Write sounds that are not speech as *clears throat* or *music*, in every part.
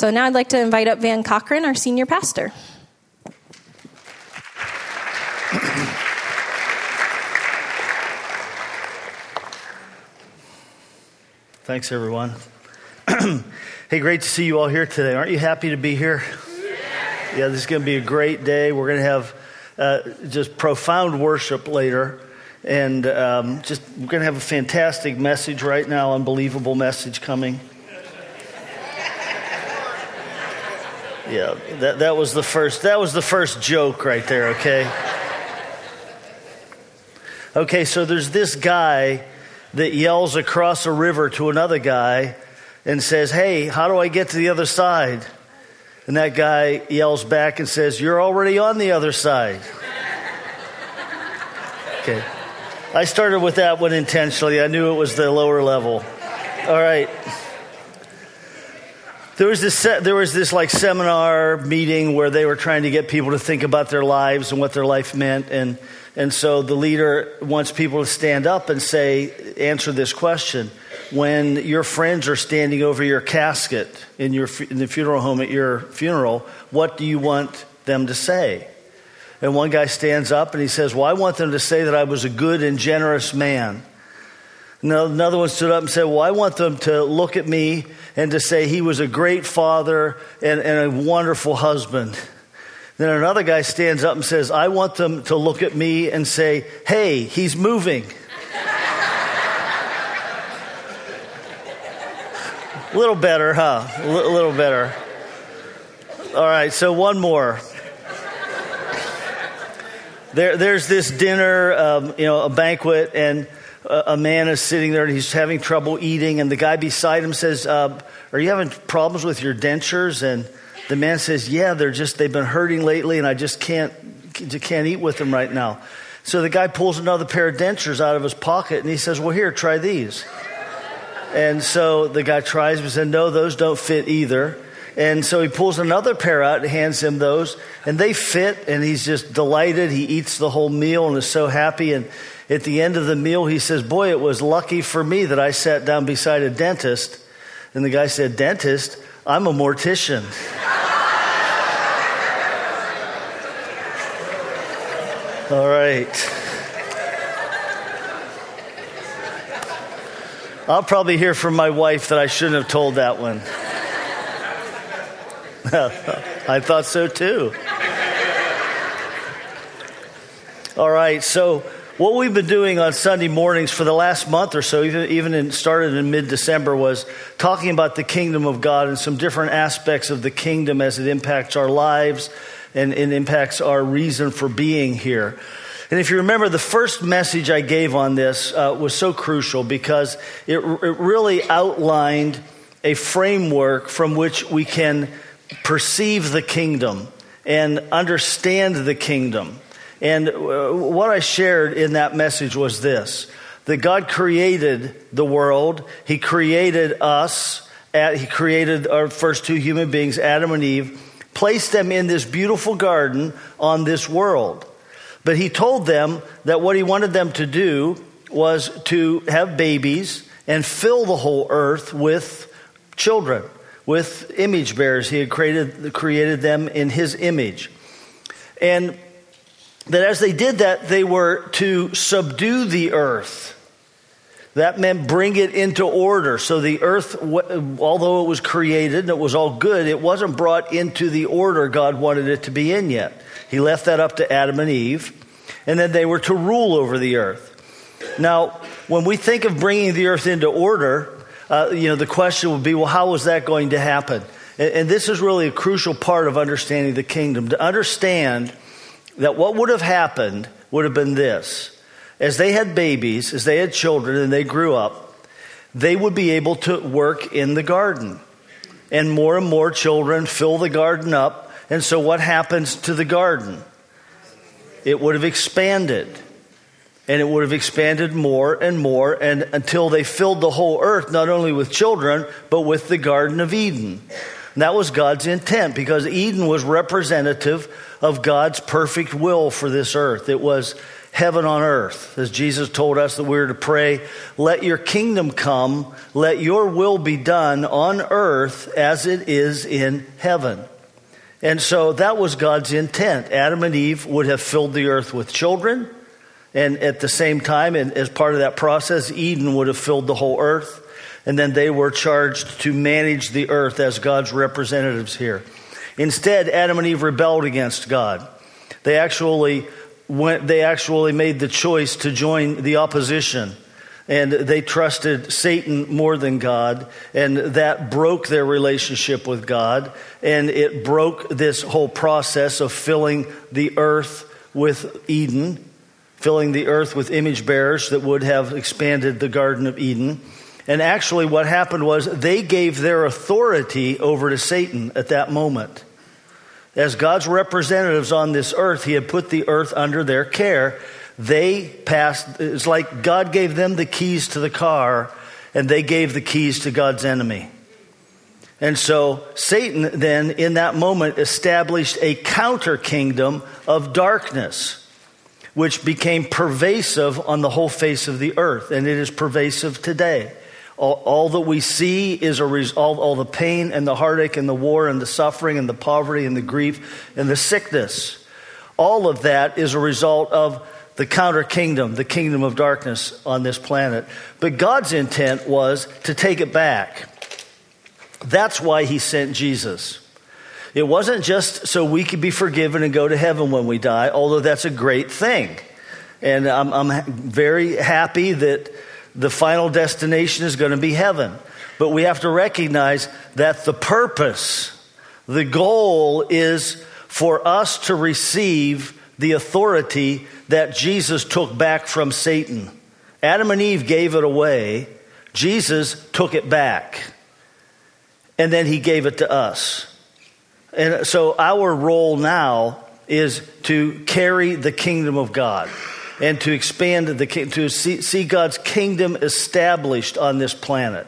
So now I'd like to invite up Van Cochran, our senior pastor. Thanks, everyone. *clears throat* hey, great to see you all here today. Aren't you happy to be here? Yeah, this is going to be a great day. We're going to have uh, just profound worship later. And um, just, we're going to have a fantastic message right now, unbelievable message coming. Yeah, that, that was the first that was the first joke right there, okay? Okay, so there's this guy that yells across a river to another guy and says, Hey, how do I get to the other side? And that guy yells back and says, You're already on the other side. Okay. I started with that one intentionally. I knew it was the lower level. All right. There was this there was this like seminar meeting where they were trying to get people to think about their lives and what their life meant and and so the leader wants people to stand up and say answer this question. When your friends are standing over your casket in your in the funeral home at your funeral what do you want them to say? And one guy stands up and he says well I want them to say that I was a good and generous man Another one stood up and said, Well, I want them to look at me and to say he was a great father and, and a wonderful husband. Then another guy stands up and says, I want them to look at me and say, Hey, he's moving. A *laughs* little better, huh? A little better. All right, so one more. There, there's this dinner, um, you know, a banquet, and a man is sitting there and he's having trouble eating, and the guy beside him says, uh, Are you having problems with your dentures? And the man says, Yeah, they're just, they've been hurting lately, and I just can't, can't eat with them right now. So the guy pulls another pair of dentures out of his pocket and he says, Well, here, try these. And so the guy tries and says, No, those don't fit either. And so he pulls another pair out and hands him those, and they fit, and he's just delighted. He eats the whole meal and is so happy. And at the end of the meal, he says, Boy, it was lucky for me that I sat down beside a dentist. And the guy said, Dentist? I'm a mortician. *laughs* All right. I'll probably hear from my wife that I shouldn't have told that one. *laughs* I thought so too. All right, so what we've been doing on Sunday mornings for the last month or so, even, in, started in mid December, was talking about the kingdom of God and some different aspects of the kingdom as it impacts our lives and, and impacts our reason for being here. And if you remember, the first message I gave on this uh, was so crucial because it, it really outlined a framework from which we can perceive the kingdom and understand the kingdom. And uh, what I shared in that message was this that God created the world, He created us, He created our first two human beings, Adam and Eve, placed them in this beautiful garden on this world. But He told them that what He wanted them to do was to have babies and fill the whole earth with children, with image bearers. He had created, created them in His image. And that as they did that, they were to subdue the earth. That meant bring it into order. So the earth, although it was created and it was all good, it wasn't brought into the order God wanted it to be in yet. He left that up to Adam and Eve, and then they were to rule over the earth. Now, when we think of bringing the earth into order, uh, you know, the question would be, well, how was that going to happen? And, and this is really a crucial part of understanding the kingdom. To understand that what would have happened would have been this. As they had babies, as they had children, and they grew up, they would be able to work in the garden. And more and more children fill the garden up. And so, what happens to the garden? It would have expanded. And it would have expanded more and more and until they filled the whole earth, not only with children, but with the Garden of Eden. And that was God's intent because Eden was representative of God's perfect will for this earth. It was heaven on earth. As Jesus told us that we are to pray, let your kingdom come, let your will be done on earth as it is in heaven. And so that was God's intent. Adam and Eve would have filled the earth with children. And at the same time, and as part of that process, Eden would have filled the whole earth. And then they were charged to manage the earth as God's representatives here. Instead, Adam and Eve rebelled against God. They actually went, they actually made the choice to join the opposition. And they trusted Satan more than God. And that broke their relationship with God. And it broke this whole process of filling the earth with Eden, filling the earth with image bearers that would have expanded the Garden of Eden. And actually, what happened was they gave their authority over to Satan at that moment. As God's representatives on this earth, He had put the earth under their care. They passed, it's like God gave them the keys to the car, and they gave the keys to God's enemy. And so Satan then, in that moment, established a counter kingdom of darkness, which became pervasive on the whole face of the earth, and it is pervasive today. All, all that we see is a res- all, all the pain and the heartache and the war and the suffering and the poverty and the grief and the sickness. All of that is a result of the counter kingdom, the kingdom of darkness on this planet. But God's intent was to take it back. That's why he sent Jesus. It wasn't just so we could be forgiven and go to heaven when we die, although that's a great thing. And I'm, I'm very happy that the final destination is going to be heaven. But we have to recognize that the purpose, the goal is for us to receive the authority that Jesus took back from Satan. Adam and Eve gave it away, Jesus took it back, and then he gave it to us. And so our role now is to carry the kingdom of God and to expand the to see, see God's kingdom established on this planet.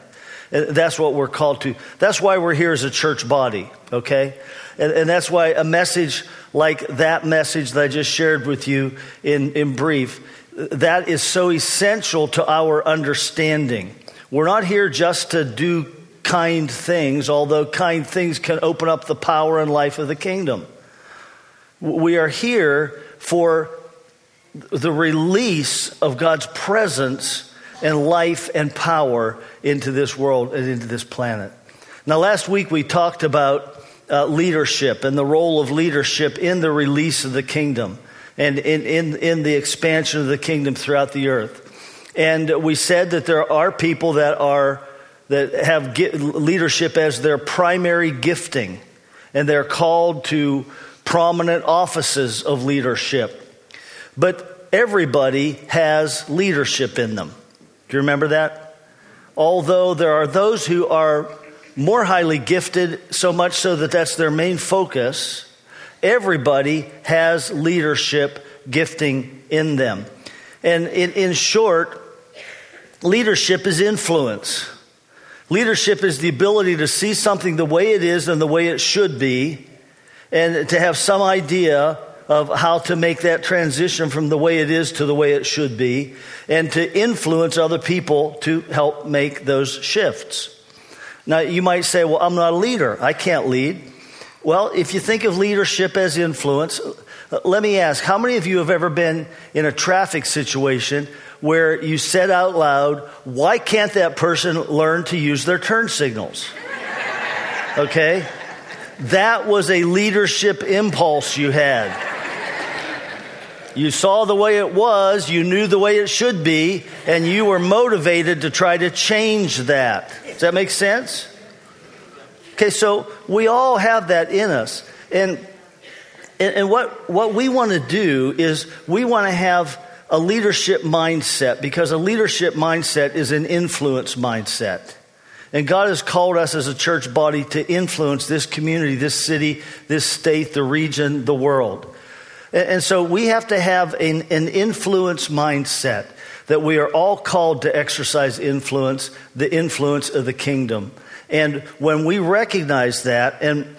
Uh, that's what we're called to. That's why we're here as a church body, okay? And, and, that's why a message like that message that I just shared with you in, in brief, that is so essential to our understanding. We're not here just to do kind things, although kind things can open up the power and life of the kingdom. We are here for the release of God's presence and life and power into this world and into this planet. Now, last week we talked about uh, leadership and the role of leadership in the release of the kingdom and in, in, in the expansion of the kingdom throughout the earth. And we said that there are people that are that have leadership as their primary gifting, and they're called to prominent offices of leadership. But everybody has leadership in them. Do you remember that? Although there are those who are more highly gifted, so much so that that's their main focus, everybody has leadership gifting in them. And in, in short, leadership is influence. Leadership is the ability to see something the way it is and the way it should be, and to have some idea of how to make that transition from the way it is to the way it should be, and to influence other people to help make those shifts. Now, you might say, Well, I'm not a leader, I can't lead. Well, if you think of leadership as influence, uh, let me ask how many of you have ever been in a traffic situation where you said out loud, Why can't that person learn to use their turn signals? Okay? That was a leadership impulse you had. You saw the way it was, you knew the way it should be, and you were motivated to try to change that. Does that make sense? Okay, so we all have that in us. And, and what, what we want to do is we want to have a leadership mindset because a leadership mindset is an influence mindset. And God has called us as a church body to influence this community, this city, this state, the region, the world. And so we have to have an, an influence mindset that we are all called to exercise influence, the influence of the kingdom. And when we recognize that and,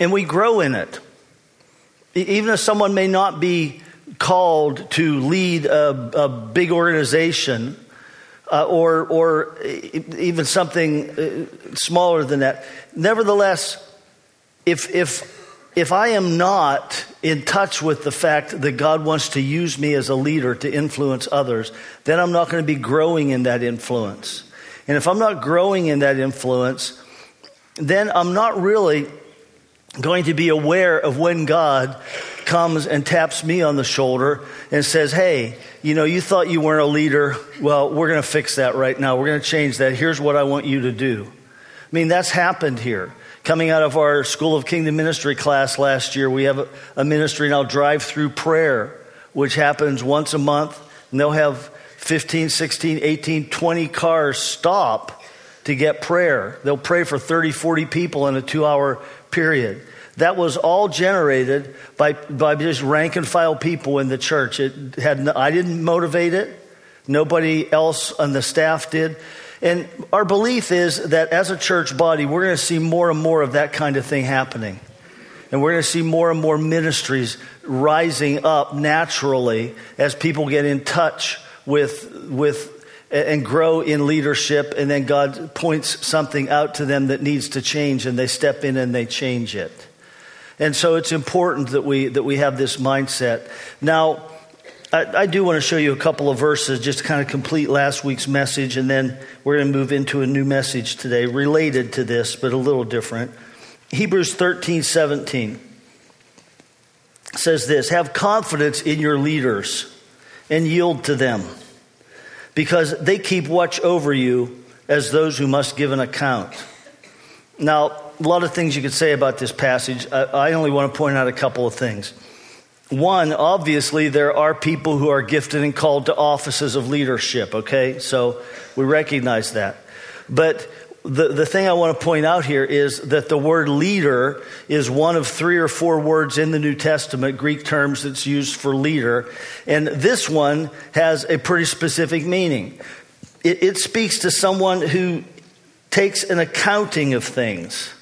and we grow in it, even if someone may not be called to lead a, a big organization uh, or, or even something uh, smaller than that. Nevertheless, if, if, if I am not in touch with the fact that God wants to use me as a leader to influence others, then I'm not going to be growing in that influence. And if I'm not growing in that influence, then I'm not really going to be aware of when God comes and taps me on the shoulder and says, Hey, you know, you thought you weren't a leader. Well, we're going to fix that right now. We're going to change that. Here's what I want you to do. I mean, that's happened here. Coming out of our School of Kingdom Ministry class last year, we have a, ministry now, Drive Through Prayer, which happens once a month. And they'll have 15, 16, 18, 20 cars stop to get prayer. They'll pray for 30, 40 people in a two hour period. That was all generated by, by just rank and file people in the church. It had, I didn't motivate it. Nobody else on the staff did. And our belief is that as a church body, we're going to see more and more of that kind of thing happening. And we're going to see more and more ministries rising up naturally as people get in touch with, with and grow in leadership, and then God points something out to them that needs to change, and they step in and they change it. And so it's important that we, that we have this mindset. Now, I, I do want to show you a couple of verses just to kind of complete last week's message, and then we're going to move into a new message today related to this, but a little different. Hebrews 13 17 says this Have confidence in your leaders and yield to them because they keep watch over you as those who must give an account. Now, a lot of things you could say about this passage. I, I only want to point out a couple of things. One, obviously, there are people who are gifted and called to offices of leadership, okay? So we recognize that. But the, the thing I want to point out here is that the word leader is one of three or four words in the New Testament, Greek terms that's used for leader. And this one has a pretty specific meaning. It, it speaks to someone who takes an accounting of things,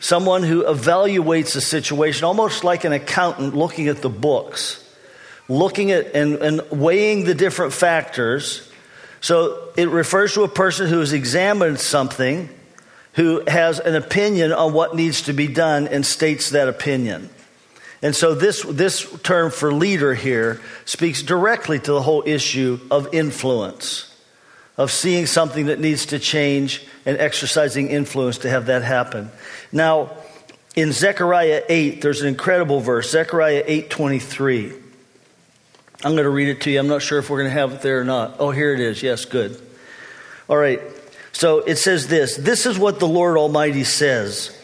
someone who evaluates a situation, almost like an accountant looking at the books, looking at and, and weighing the different factors so it refers to a person who has examined something, who has an opinion on what needs to be done and states that opinion. And so this, this term for leader here speaks directly to the whole issue of influence, of seeing something that needs to change and exercising influence to have that happen. Now, in Zechariah 8, there's an incredible verse, Zechariah 8:23. I'm going to read it to you. I'm not sure if we're going to have it there or not. Oh, here it is. Yes, good. All right. So it says this This is what the Lord Almighty says.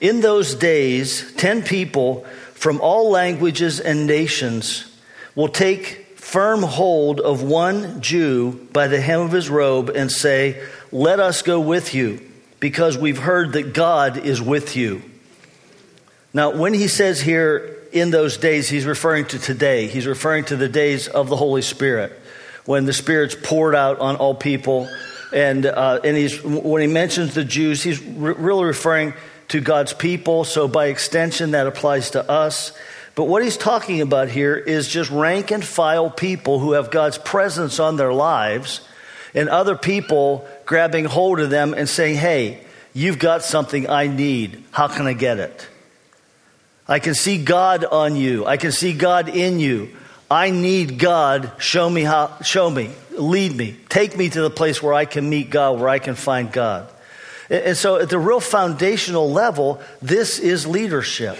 In those days, 10 people from all languages and nations will take firm hold of one Jew by the hem of his robe and say, Let us go with you, because we've heard that God is with you. Now, when he says here, in those days, he's referring to today. He's referring to the days of the Holy Spirit, when the Spirit's poured out on all people. And, uh, and he's, when he mentions the Jews, he's re- really referring to God's people. So by extension, that applies to us. But what he's talking about here is just rank and file people who have God's presence on their lives and other people grabbing hold of them and saying, Hey, you've got something I need. How can I get it? I can see God on you. I can see God in you. I need God. Show me how, show me, lead me, take me to the place where I can meet God, where I can find God. And so at the real foundational level, this is leadership.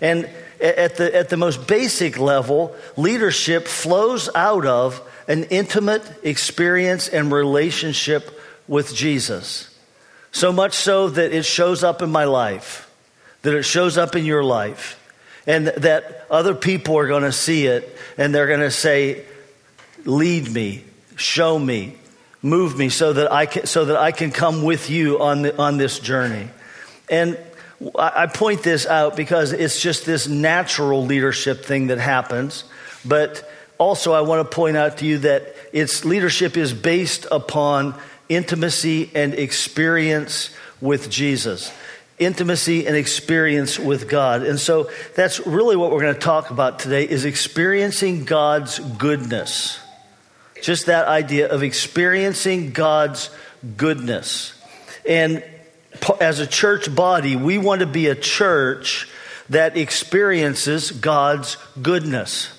And at the, at the most basic level, leadership flows out of an intimate experience and relationship with Jesus. So much so that it shows up in my life that it shows up in your life and that other people are going to see it and they're going to say, lead me, show me, move me so that I can, so that I can come with you on, the, on this journey. And I point this out because it's just this natural leadership thing that happens. But also, I want to point out to you that its leadership is based upon intimacy and experience with Jesus intimacy and experience with God. And so that's really what we're going to talk about today is experiencing God's goodness. Just that idea of experiencing God's goodness. And as a church body, we want to be a church that experiences God's goodness.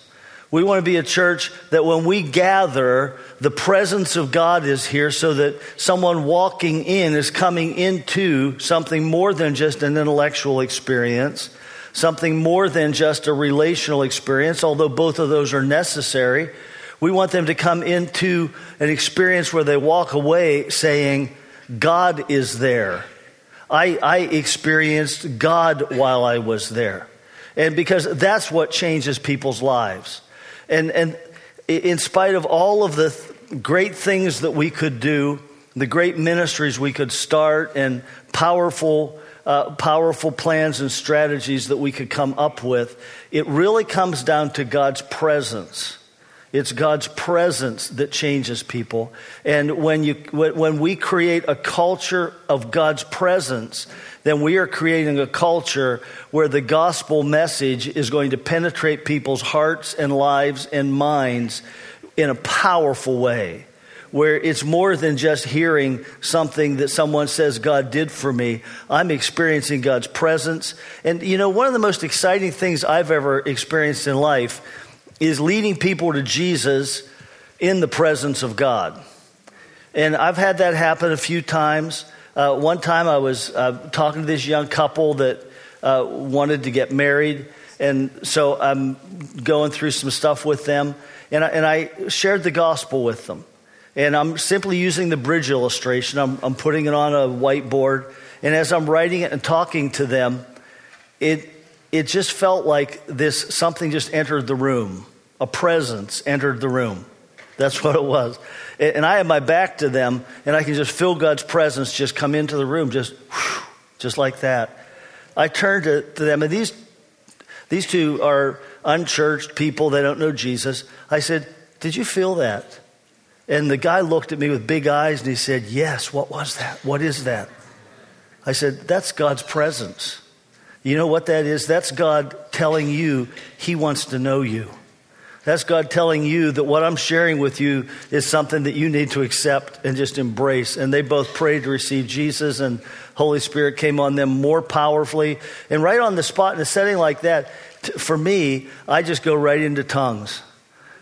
We want to be a church that when we gather, the presence of God is here so that someone walking in is coming into something more than just an intellectual experience, something more than just a relational experience, although both of those are necessary. We want them to come into an experience where they walk away saying, God is there. I, I experienced God while I was there. And because that's what changes people's lives. And, and in spite of all of the th- great things that we could do, the great ministries we could start, and powerful, uh, powerful plans and strategies that we could come up with, it really comes down to God's presence. It's God's presence that changes people. And when, you, when we create a culture of God's presence, then we are creating a culture where the gospel message is going to penetrate people's hearts and lives and minds in a powerful way. Where it's more than just hearing something that someone says God did for me. I'm experiencing God's presence. And you know, one of the most exciting things I've ever experienced in life is leading people to Jesus in the presence of God. And I've had that happen a few times. Uh, one time I was uh, talking to this young couple that uh, wanted to get married. And so I'm going through some stuff with them. And I, and I shared the gospel with them. And I'm simply using the bridge illustration. I'm, I'm putting it on a whiteboard. And as I'm writing it and talking to them, it, it just felt like this something just entered the room. A presence entered the room. That's *laughs* what it was. And I have my back to them, and I can just feel God's presence just come into the room, just, just like that. I turned to, to them, and these, these two are unchurched people. They don't know Jesus. I said, Did you feel that? And the guy looked at me with big eyes and he said, Yes, what was that? What is that? I said, That's God's presence. You know what that is? That's God telling you He wants to know you. That's God telling you that what I'm sharing with you is something that you need to accept and just embrace. And they both prayed to receive Jesus, and Holy Spirit came on them more powerfully. And right on the spot in a setting like that, for me, I just go right into tongues.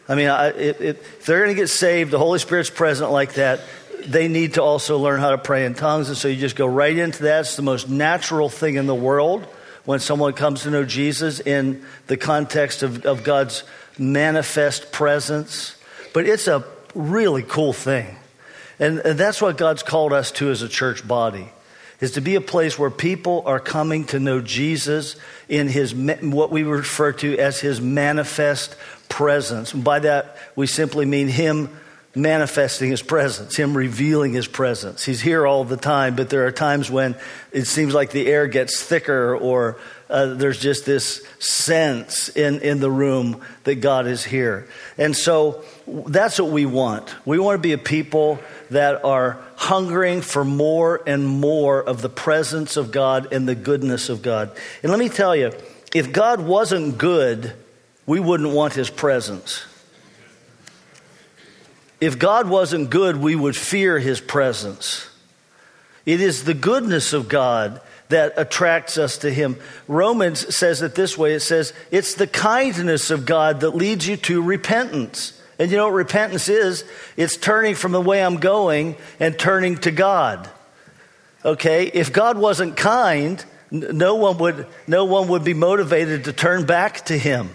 I mean, I, it, it, if they're going to get saved, the Holy Spirit's present like that, they need to also learn how to pray in tongues. And so you just go right into that. It's the most natural thing in the world when someone comes to know Jesus in the context of, of God's manifest presence. But it's a really cool thing. And, and that's what God's called us to as a church body is to be a place where people are coming to know Jesus in his what we refer to as his manifest presence. And by that we simply mean him manifesting his presence, him revealing his presence. He's here all the time, but there are times when it seems like the air gets thicker or uh, there's just this sense in, in the room that God is here. And so that's what we want. We want to be a people that are hungering for more and more of the presence of God and the goodness of God. And let me tell you, if God wasn't good, we wouldn't want his presence. If God wasn't good, we would fear his presence. It is the goodness of God that attracts us to him. Romans says it this way it says, It's the kindness of God that leads you to repentance. And you know what repentance is? It's turning from the way I'm going and turning to God. Okay? If God wasn't kind, no one would, no one would be motivated to turn back to him.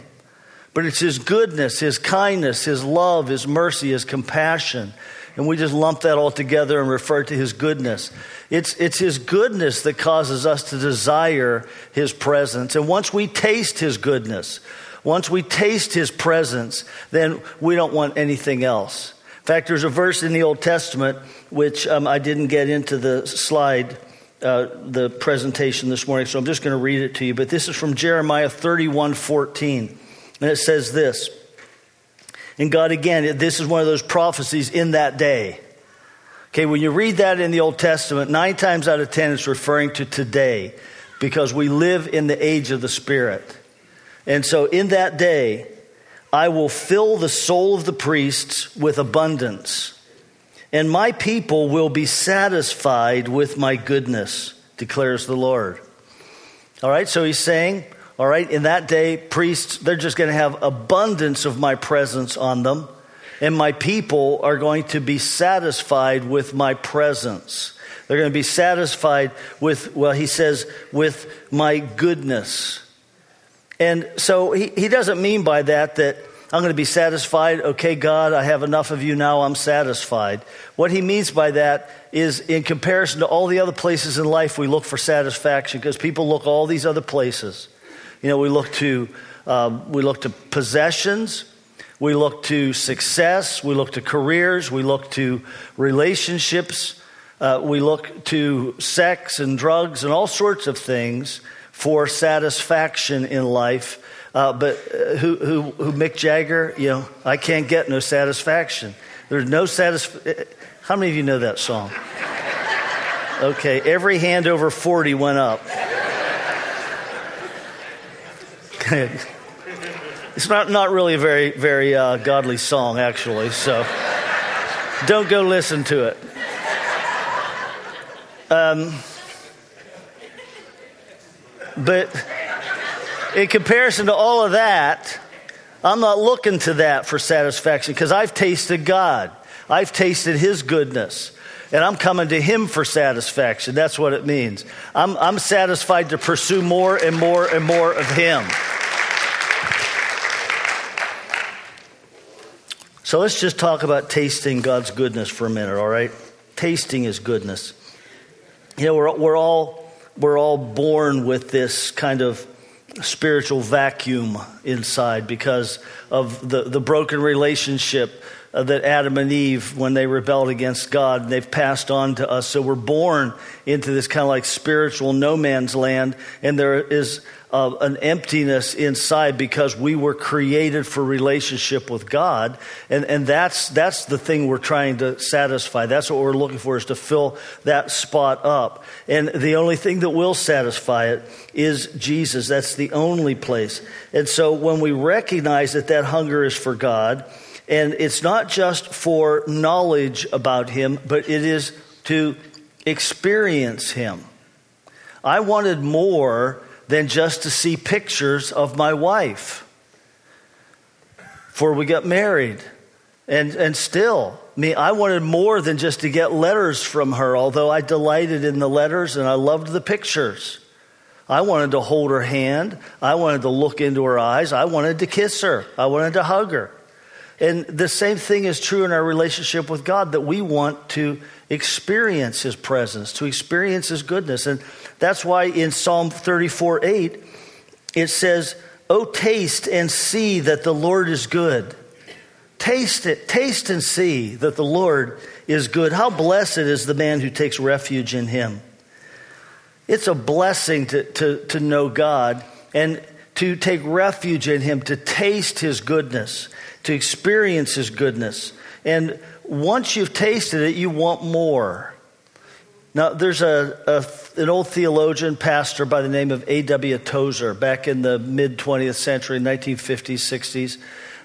But it's His goodness, His kindness, His love, His mercy, His compassion. And we just lump that all together and refer to His goodness. It's, it's His goodness that causes us to desire His presence. And once we taste His goodness, once we taste His presence, then we don't want anything else. In fact, there's a verse in the Old Testament which um, I didn't get into the slide, uh, the presentation this morning, so I'm just going to read it to you. But this is from Jeremiah 31 14. And it says this. And God, again, this is one of those prophecies in that day. Okay, when you read that in the Old Testament, nine times out of ten it's referring to today. because we live in the age of the Spirit. And so in that day, I will fill the soul of the priests with abundance, and my people will be satisfied with my goodness, declares the Lord. All right, so he's saying, all right, in that day, priests, they're just going to have abundance of my presence on them, and my people are going to be satisfied with my presence. They're going to be satisfied with, well, he says, with my goodness. And so he, he doesn't mean by that that I'm going to be satisfied. Okay, God, I have enough of you now. I'm satisfied. What he means by that is in comparison to all the other places in life, we look for satisfaction because people look all these other places. You know, we look to, um, we look to possessions, we look to success, we look to careers, we look to relationships, uh, we look to sex and drugs and all sorts of things for satisfaction in life. Uh, but uh, who, who, who Mick Jagger, you know, I can't get no satisfaction. There's no satisfaction. How many of you know that song? Okay, every hand over 40 went up. *laughs* it's not, not really a very, very uh, godly song, actually, so don't go listen to it. Um, but in comparison to all of that, I'm not looking to that for satisfaction because I've tasted God. I've tasted His goodness. And I'm coming to Him for satisfaction. That's what it means. I'm, I'm satisfied to pursue more and more and more of Him. So let's just talk about tasting God's goodness for a minute, all right? Tasting His goodness. You know, we're, we're, all, we're all born with this kind of spiritual vacuum inside because of the, the broken relationship that Adam and Eve, when they rebelled against God, they've passed on to us. So we're born into this kind of like spiritual no man's land, and there is uh, an emptiness inside because we were created for relationship with God, and and that's that's the thing we're trying to satisfy. That's what we're looking for is to fill that spot up, and the only thing that will satisfy it is Jesus. That's the only place. And so when we recognize that that hunger is for God and it's not just for knowledge about Him, but it is to experience Him. I wanted more than just to see pictures of my wife before we got married. And, and still, I mean, I wanted more than just to get letters from her, although I delighted in the letters and I loved the pictures. I wanted to hold her hand. I wanted to look into her eyes. I wanted to kiss her. I wanted to hug her. And the same thing is true in our relationship with God that we want to experience His presence, to experience His goodness. And that's why in Psalm 34 8, it says, Oh, taste and see that the Lord is good. Taste it, taste and see that the Lord is good. How blessed is the man who takes refuge in Him. It's a blessing to, to, to know God and to take refuge in Him, to taste His goodness to experience His goodness. And once you've tasted it, you want more. Now, there's a, a, an old theologian, pastor by the name of A.W. Tozer back in the mid 20th century, 1950s, 60s.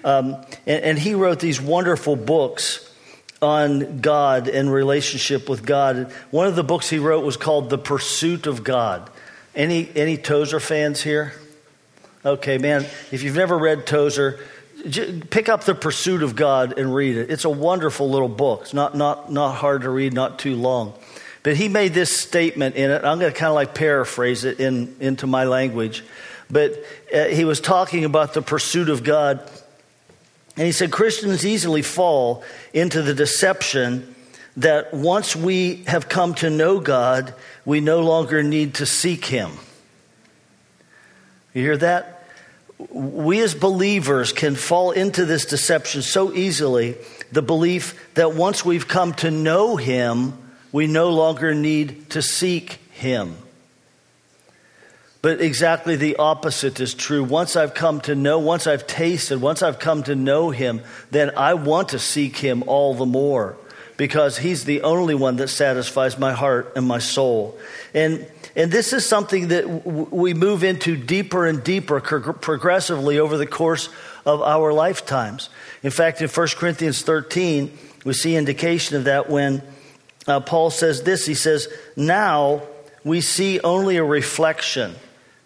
Um, and, and he wrote these wonderful books on God and relationship with God. One of the books he wrote was called The Pursuit of God. Any, any Tozer fans here? Okay, man, if you've never read Tozer, pick up The Pursuit of God and read it. It's a wonderful little book. It's not, not, not hard to read, not too long. But he made this statement in it. I'm going to kind of like paraphrase it in, into my language. But uh, he was talking about the pursuit of God. And he said Christians easily fall into the deception that once we have come to know God, we no longer need to seek Him. You hear that? We as believers can fall into this deception so easily the belief that once we've come to know Him, we no longer need to seek Him. But exactly the opposite is true. Once I've come to know, once I've tasted, once I've come to know Him, then I want to seek Him all the more because he's the only one that satisfies my heart and my soul. And, and this is something that we move into deeper and deeper progressively over the course of our lifetimes. In fact, in 1 Corinthians 13, we see indication of that when uh, Paul says this. He says, Now we see only a reflection.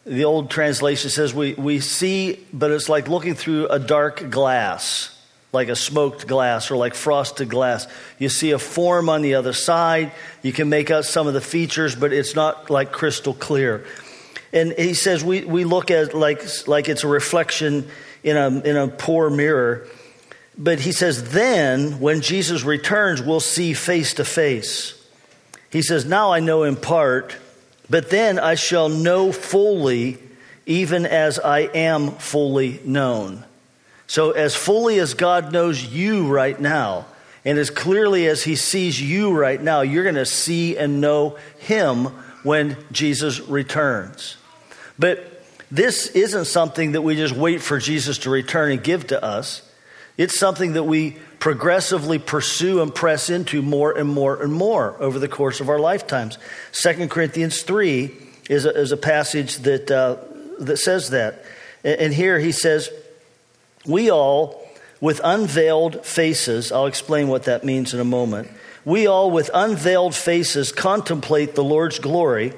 The old translation says we, we see, but it's like looking through a dark glass like a smoked glass or like frosted glass. You see a form on the other side. You can make out some of the features, but it's not like crystal clear. And he says we, we look at like, like it's a reflection in a, in a poor mirror. But he says, then when Jesus returns, we'll see face to face. He says, now I know in part, but then I shall know fully, even as I am fully known. So, as fully as God knows you right now, and as clearly as He sees you right now, you're going to see and know Him when Jesus returns. But this isn't something that we just wait for Jesus to return and give to us. It's something that we progressively pursue and press into more and more and more over the course of our lifetimes. 2 Corinthians 3 is a, is a passage that, uh, that says that. And here he says, we all, with unveiled faces, I'll explain what that means in a moment. We all, with unveiled faces, contemplate the Lord's glory,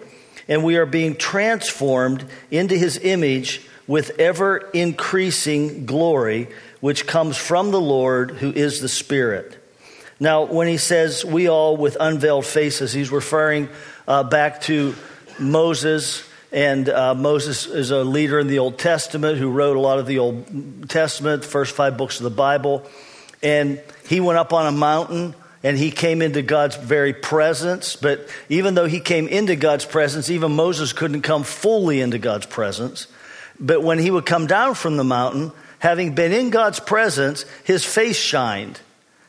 and we are being transformed into his image with ever increasing glory, which comes from the Lord, who is the Spirit. Now, when he says we all with unveiled faces, he's referring uh, back to Moses and uh, Moses is a leader in the Old Testament who wrote a lot of the Old Testament, the first five books of the Bible. And he went up on a mountain and he came into God's very presence. But even though he came into God's presence, even Moses couldn't come fully into God's presence. But when he would come down from the mountain, having been in God's presence, his face shined.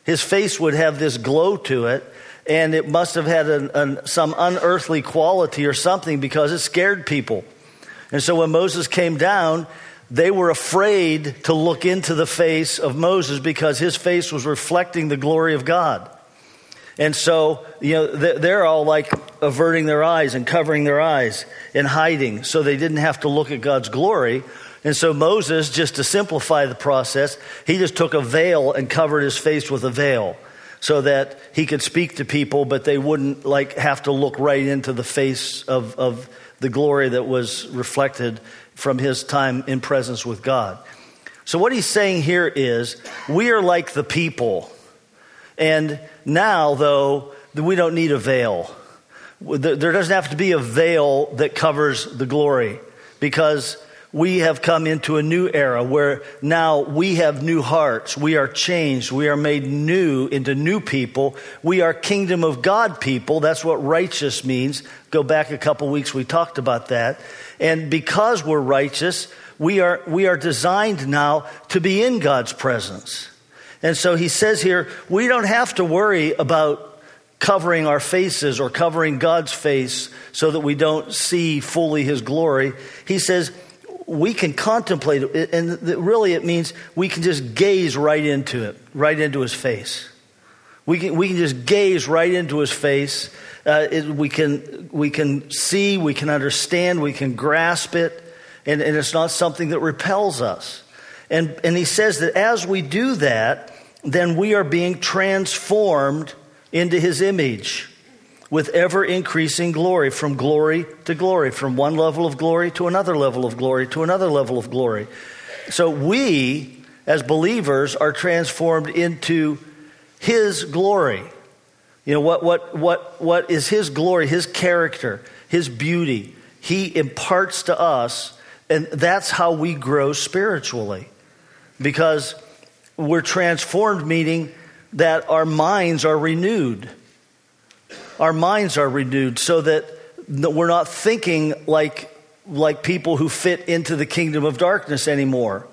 His face would have this glow to it and it must have had an, an, some unearthly quality or something because it scared people. And so when Moses came down, they were afraid to look into the face of Moses because his face was reflecting the glory of God. And so, you know, they're all like averting their eyes and covering their eyes and hiding so they didn't have to look at God's glory. And so Moses, just to simplify the process, he just took a veil and covered his face with a veil so that he could speak to people, but they wouldn't like have to look right into the face of, of the glory that was reflected from his time in presence with God. So, what he's saying here is, we are like the people. And now, though, we don't need a veil. There doesn't have to be a veil that covers the glory because we have come into a new era where now we have new hearts. We are changed. We are made new into new people. We are kingdom of God people. That's what righteous means. Go back a couple weeks, we talked about that. And because we're righteous, we are, we are designed now to be in God's presence. And so he says here, we don't have to worry about covering our faces or covering God's face so that we don't see fully his glory. He says, we can contemplate it, and really it means we can just gaze right into it, right into his face. We can, we can just gaze right into his face. Uh, it, we, can, we can see, we can understand, we can grasp it, and, and it's not something that repels us. And, and he says that as we do that, then we are being transformed into his image with ever increasing glory, from glory to glory, from one level of glory to another level of glory to another level of glory. So we, as believers, are transformed into His glory. You know, what, what, what, what is His glory, His character, His beauty? He imparts to us, and that's how we grow spiritually. Because we're transformed, meaning that our minds are renewed our minds are renewed so that we're not thinking like, like people who fit into the kingdom of darkness anymore.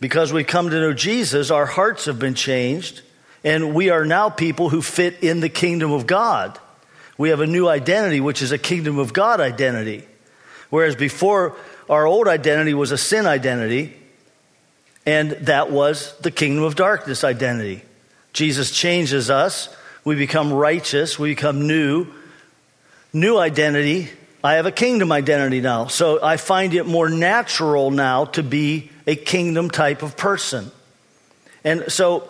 Because we come to know Jesus, our hearts have been changed, and we are now people who fit in the kingdom of God. We have a new identity, which is a kingdom of God identity. Whereas before, our old identity was a sin identity, and that was the kingdom of darkness identity. Jesus changes us. We become righteous. We become new. New identity. I have a kingdom identity now. So I find it more natural now to be a kingdom type of person. And so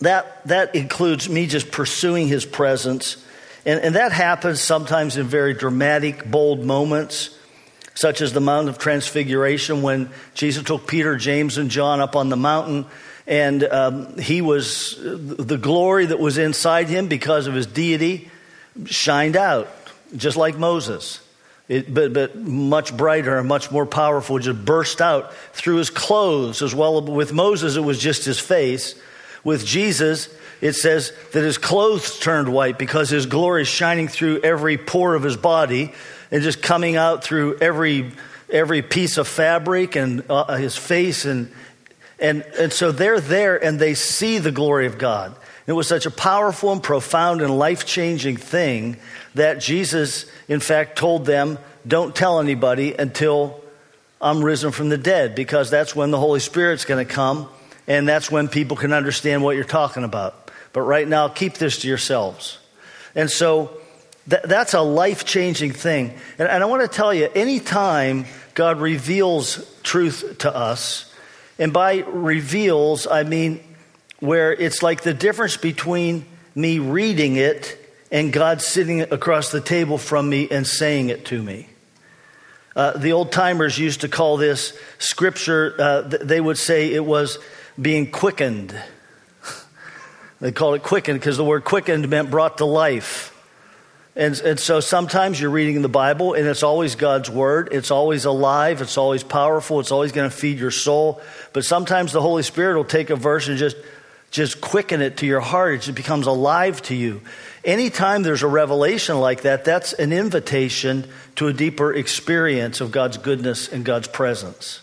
that, that includes me just pursuing his presence. And, and that happens sometimes in very dramatic, bold moments, such as the Mount of Transfiguration when Jesus took Peter, James, and John up on the mountain. And um, he was, the glory that was inside him because of his deity shined out, just like Moses. It, but, but much brighter and much more powerful, just burst out through his clothes as well. With Moses, it was just his face. With Jesus, it says that his clothes turned white because his glory is shining through every pore of his body and just coming out through every, every piece of fabric and uh, his face. And, and, and so they're there and they see the glory of God. It was such a powerful and profound and life changing thing that Jesus, in fact, told them, Don't tell anybody until I'm risen from the dead, because that's when the Holy Spirit's going to come and that's when people can understand what you're talking about. But right now, keep this to yourselves. And so th- that's a life changing thing. And, and I want to tell you, anytime God reveals truth to us, and by reveals, I mean where it's like the difference between me reading it and God sitting across the table from me and saying it to me. Uh, the old timers used to call this scripture, uh, they would say it was being quickened. *laughs* They called it quickened because the word quickened meant brought to life. And, and so sometimes you're reading the Bible and it's always God's word. It's always alive. It's always powerful. It's always going to feed your soul. But sometimes the Holy Spirit will take a verse and just, just quicken it to your heart. It just becomes alive to you. Anytime there's a revelation like that, that's an invitation to a deeper experience of God's goodness and God's presence.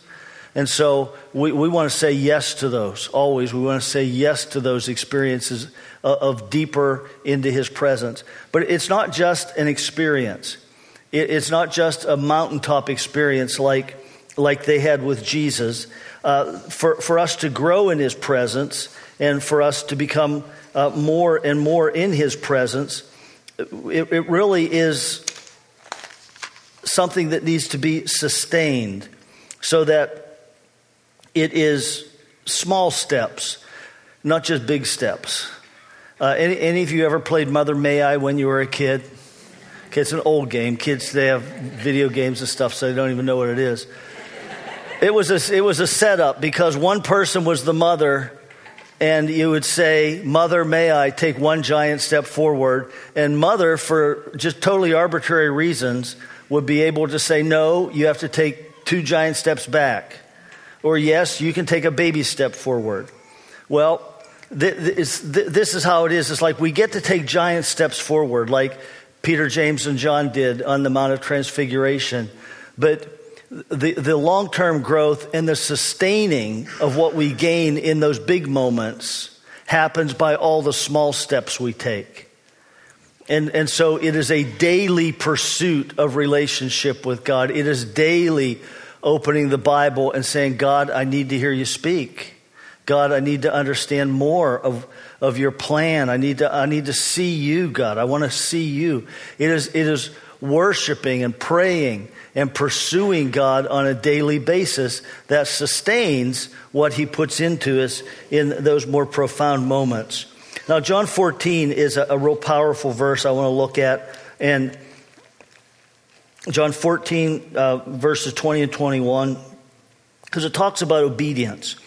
And so we, we want to say yes to those, always. We want to say yes to those experiences of, of deeper into His presence. But it's not just an experience, it's not just a mountaintop experience like, like they had with Jesus. Uh, for, for us to grow in His presence and for us to become uh, more and more in His presence, it, it really is something that needs to be sustained so that it is small steps, not just big steps. Uh, any, any, of you ever played Mother May I when you were a kid? Okay, it's an old game. Kids they have video games and stuff, so they don't even know what it is. It was a, it was a setup because one person was the mother, and you would say, Mother, may I take one giant step forward? And mother, for just totally arbitrary reasons, would be able to say, No, you have to take two giant steps back. Or, yes, you can take a baby step forward. Well, this is how it is. It's like we get to take giant steps forward, like Peter, James, and John did on the Mount of Transfiguration. But the, the long term growth and the sustaining of what we gain in those big moments happens by all the small steps we take. And, and so it is a daily pursuit of relationship with God. It is daily opening the Bible and saying, God, I need to hear you speak. God, I need to understand more of, of your plan. I need to, I need to see you, God. I want to see you. It is, it is worshiping and praying and pursuing God on a daily basis that sustains what he puts into us in those more profound moments. Now, John 14 is a, a real powerful verse I want to look at. And John 14, uh, verses 20 and 21, because it talks about obedience.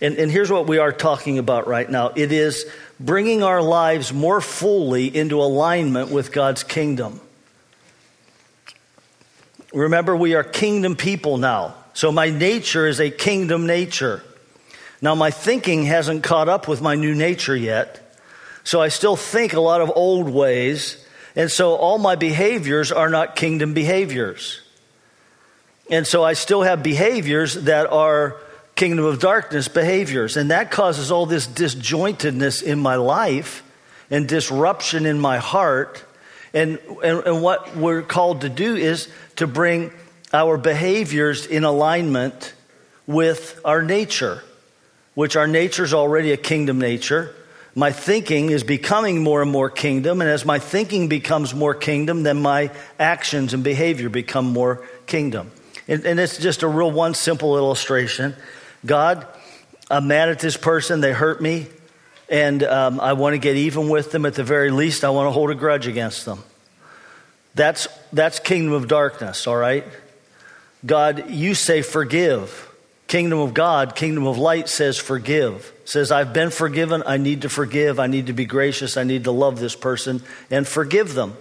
And, and here's what we are talking about right now it is bringing our lives more fully into alignment with God's kingdom. Remember, we are kingdom people now. So my nature is a kingdom nature. Now, my thinking hasn't caught up with my new nature yet. So I still think a lot of old ways and so all my behaviors are not kingdom behaviors. And so I still have behaviors that are kingdom of darkness behaviors. And that causes all this disjointedness in my life and disruption in my heart. And, and, and what we're called to do is to bring our behaviors in alignment with our nature, which our nature is already a kingdom nature. my thinking is becoming more and more kingdom. And as my thinking becomes more kingdom, then my actions and behavior become more kingdom. And, and it's just a real one simple illustration. God, I'm mad at this person, they hurt me, and um, I want to get even with them. At the very least, I want to hold a grudge against them. That's, that's kingdom of darkness, all right? God, you say forgive. Kingdom of God, kingdom of light says forgive. Says, I've been forgiven. I need to forgive. I need to be gracious. I need to love this person and forgive them.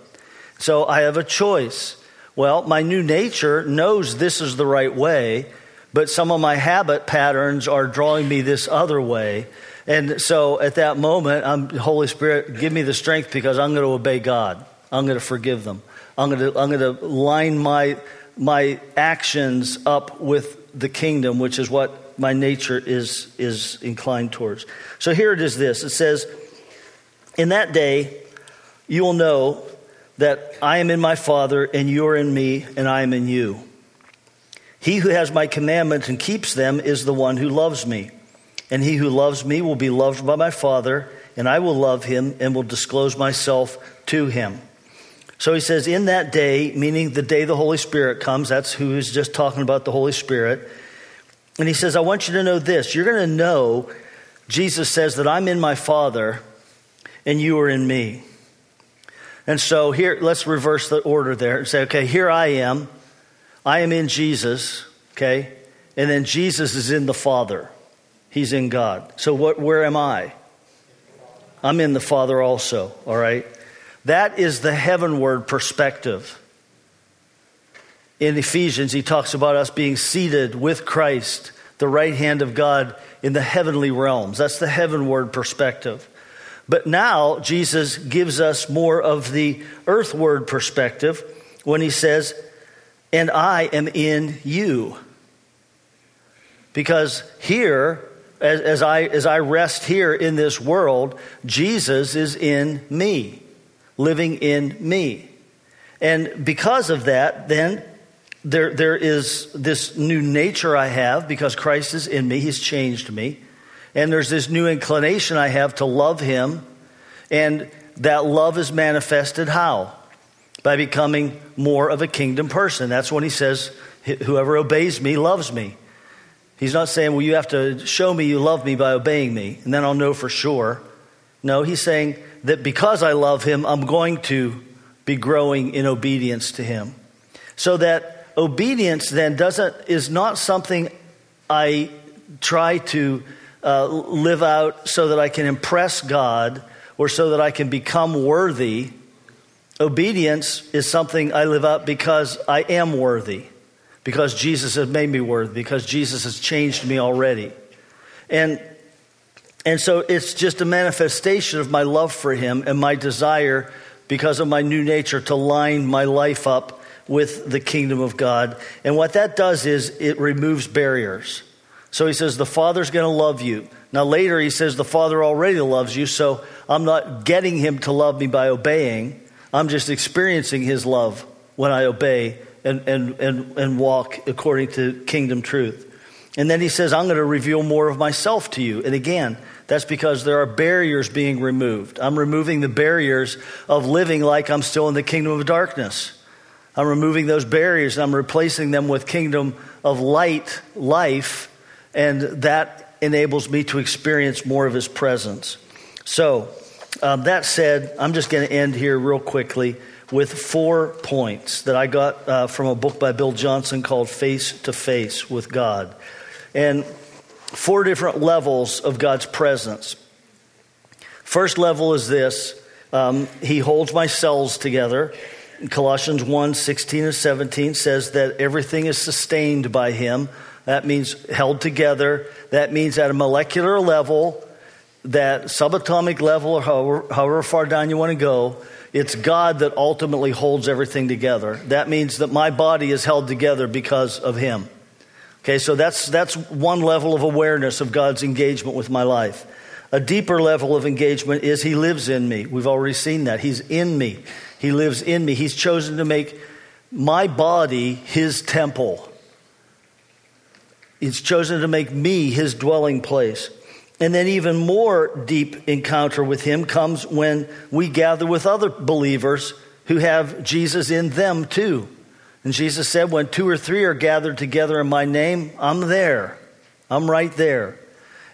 So I have a choice. Well, my new nature knows this is the right way, but some of my habit patterns are drawing me this other way. And so at that moment, I'm, Holy Spirit, give me the strength because I'm going to obey God. I'm going to forgive them. I'm going to, I'm going to line my, my actions up with the kingdom, which is what my nature is, is inclined towards. So here it is this it says, In that day, you will know that I am in my Father, and you are in me, and I am in you. He who has my commandments and keeps them is the one who loves me. And he who loves me will be loved by my Father, and I will love him and will disclose myself to him. So he says, in that day, meaning the day the Holy Spirit comes, that's who is just talking about the Holy Spirit. And he says, I want you to know this. You're going to know, Jesus says, that I'm in my Father and you are in me. And so here, let's reverse the order there and say, okay, here I am. I am in Jesus, okay? And then Jesus is in the Father. He's in God. So what, where am I? I'm in the Father also, all right? That is the heavenward perspective. In Ephesians, he talks about us being seated with Christ, the right hand of God in the heavenly realms. That's the heavenward perspective. But now, Jesus gives us more of the earthward perspective when he says, And I am in you. Because here, as, as, I, as I rest here in this world, Jesus is in me living in me. And because of that, then there, there is this new nature I have because Christ is in me. He's changed me. And there's this new inclination I have to love Him. And that love is manifested how? By becoming more of a kingdom person. That's when He says, Whoever obeys me loves me. He's not saying, Well, you have to show me you love me by obeying me, and then I'll know for sure. No, He's saying, that because I love him, I'm going to be growing in obedience to him. So that obedience then doesn't is not something I try to uh, live out so that I can impress God or so that I can become worthy. Obedience is something I live out because I am worthy, because Jesus has made me worthy, because Jesus has changed me already. And and so it's just a manifestation of my love for him and my desire, because of my new nature, to line my life up with the kingdom of God. And what that does is it removes barriers. So he says, The Father's going to love you. Now, later he says, The Father already loves you, so I'm not getting him to love me by obeying. I'm just experiencing his love when I obey and, and, and, and walk according to kingdom truth. And then he says, I'm going to reveal more of myself to you. And again, that's because there are barriers being removed. I'm removing the barriers of living like I'm still in the kingdom of darkness. I'm removing those barriers and I'm replacing them with kingdom of light life, and that enables me to experience more of his presence. So, um, that said, I'm just going to end here real quickly with four points that I got uh, from a book by Bill Johnson called Face to Face with God and four different levels of God's presence. First level is this um, He holds my cells together. Colossians 1 16 and 17 says that everything is sustained by Him. That means held together. That means at a molecular level, that subatomic level, or however, however far down you want to go, it's God that ultimately holds everything together. That means that my body is held together because of Him. Okay, so that's, that's one level of awareness of God's engagement with my life. A deeper level of engagement is He lives in me. We've already seen that. He's in me, He lives in me. He's chosen to make my body His temple. He's chosen to make me His dwelling place. And then, even more deep encounter with Him comes when we gather with other believers who have Jesus in them too. And Jesus said, When two or three are gathered together in my name, I'm there. I'm right there.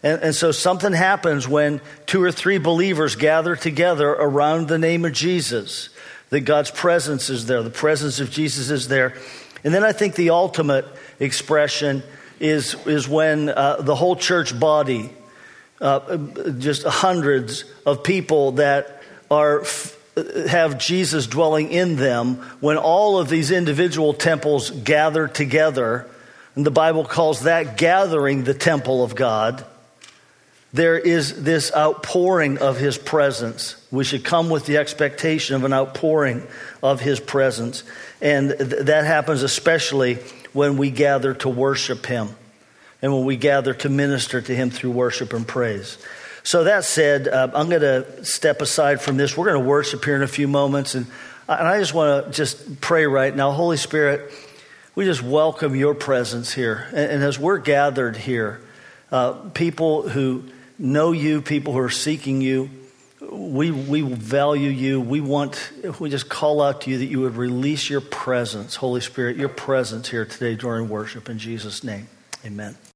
And, and, so something happens when two or three believers gather together around the name of Jesus. That God's presence is there, the presence of Jesus is there. And then I think the ultimate expression is, is when uh, the whole church body uh, just hundreds of people that are have Jesus dwelling in them when all of these individual temples gather together. And the Bible calls that gathering the temple of God. There is this outpouring of his presence. We should come with the expectation of an outpouring of his presence. And th- that happens especially when we gather to worship him and when we gather to minister to Him through worship and praise. So, that said, uh, I'm going to step aside from this. We're going to worship here in a few moments. And, and I just want to just pray right now. Holy Spirit, we just welcome your presence here. And, and as we're gathered here, uh, people who know you, people who are seeking you, we, we value you. We want, we just call out to you that you would release your presence, Holy Spirit, your presence here today during worship in Jesus' name. Amen.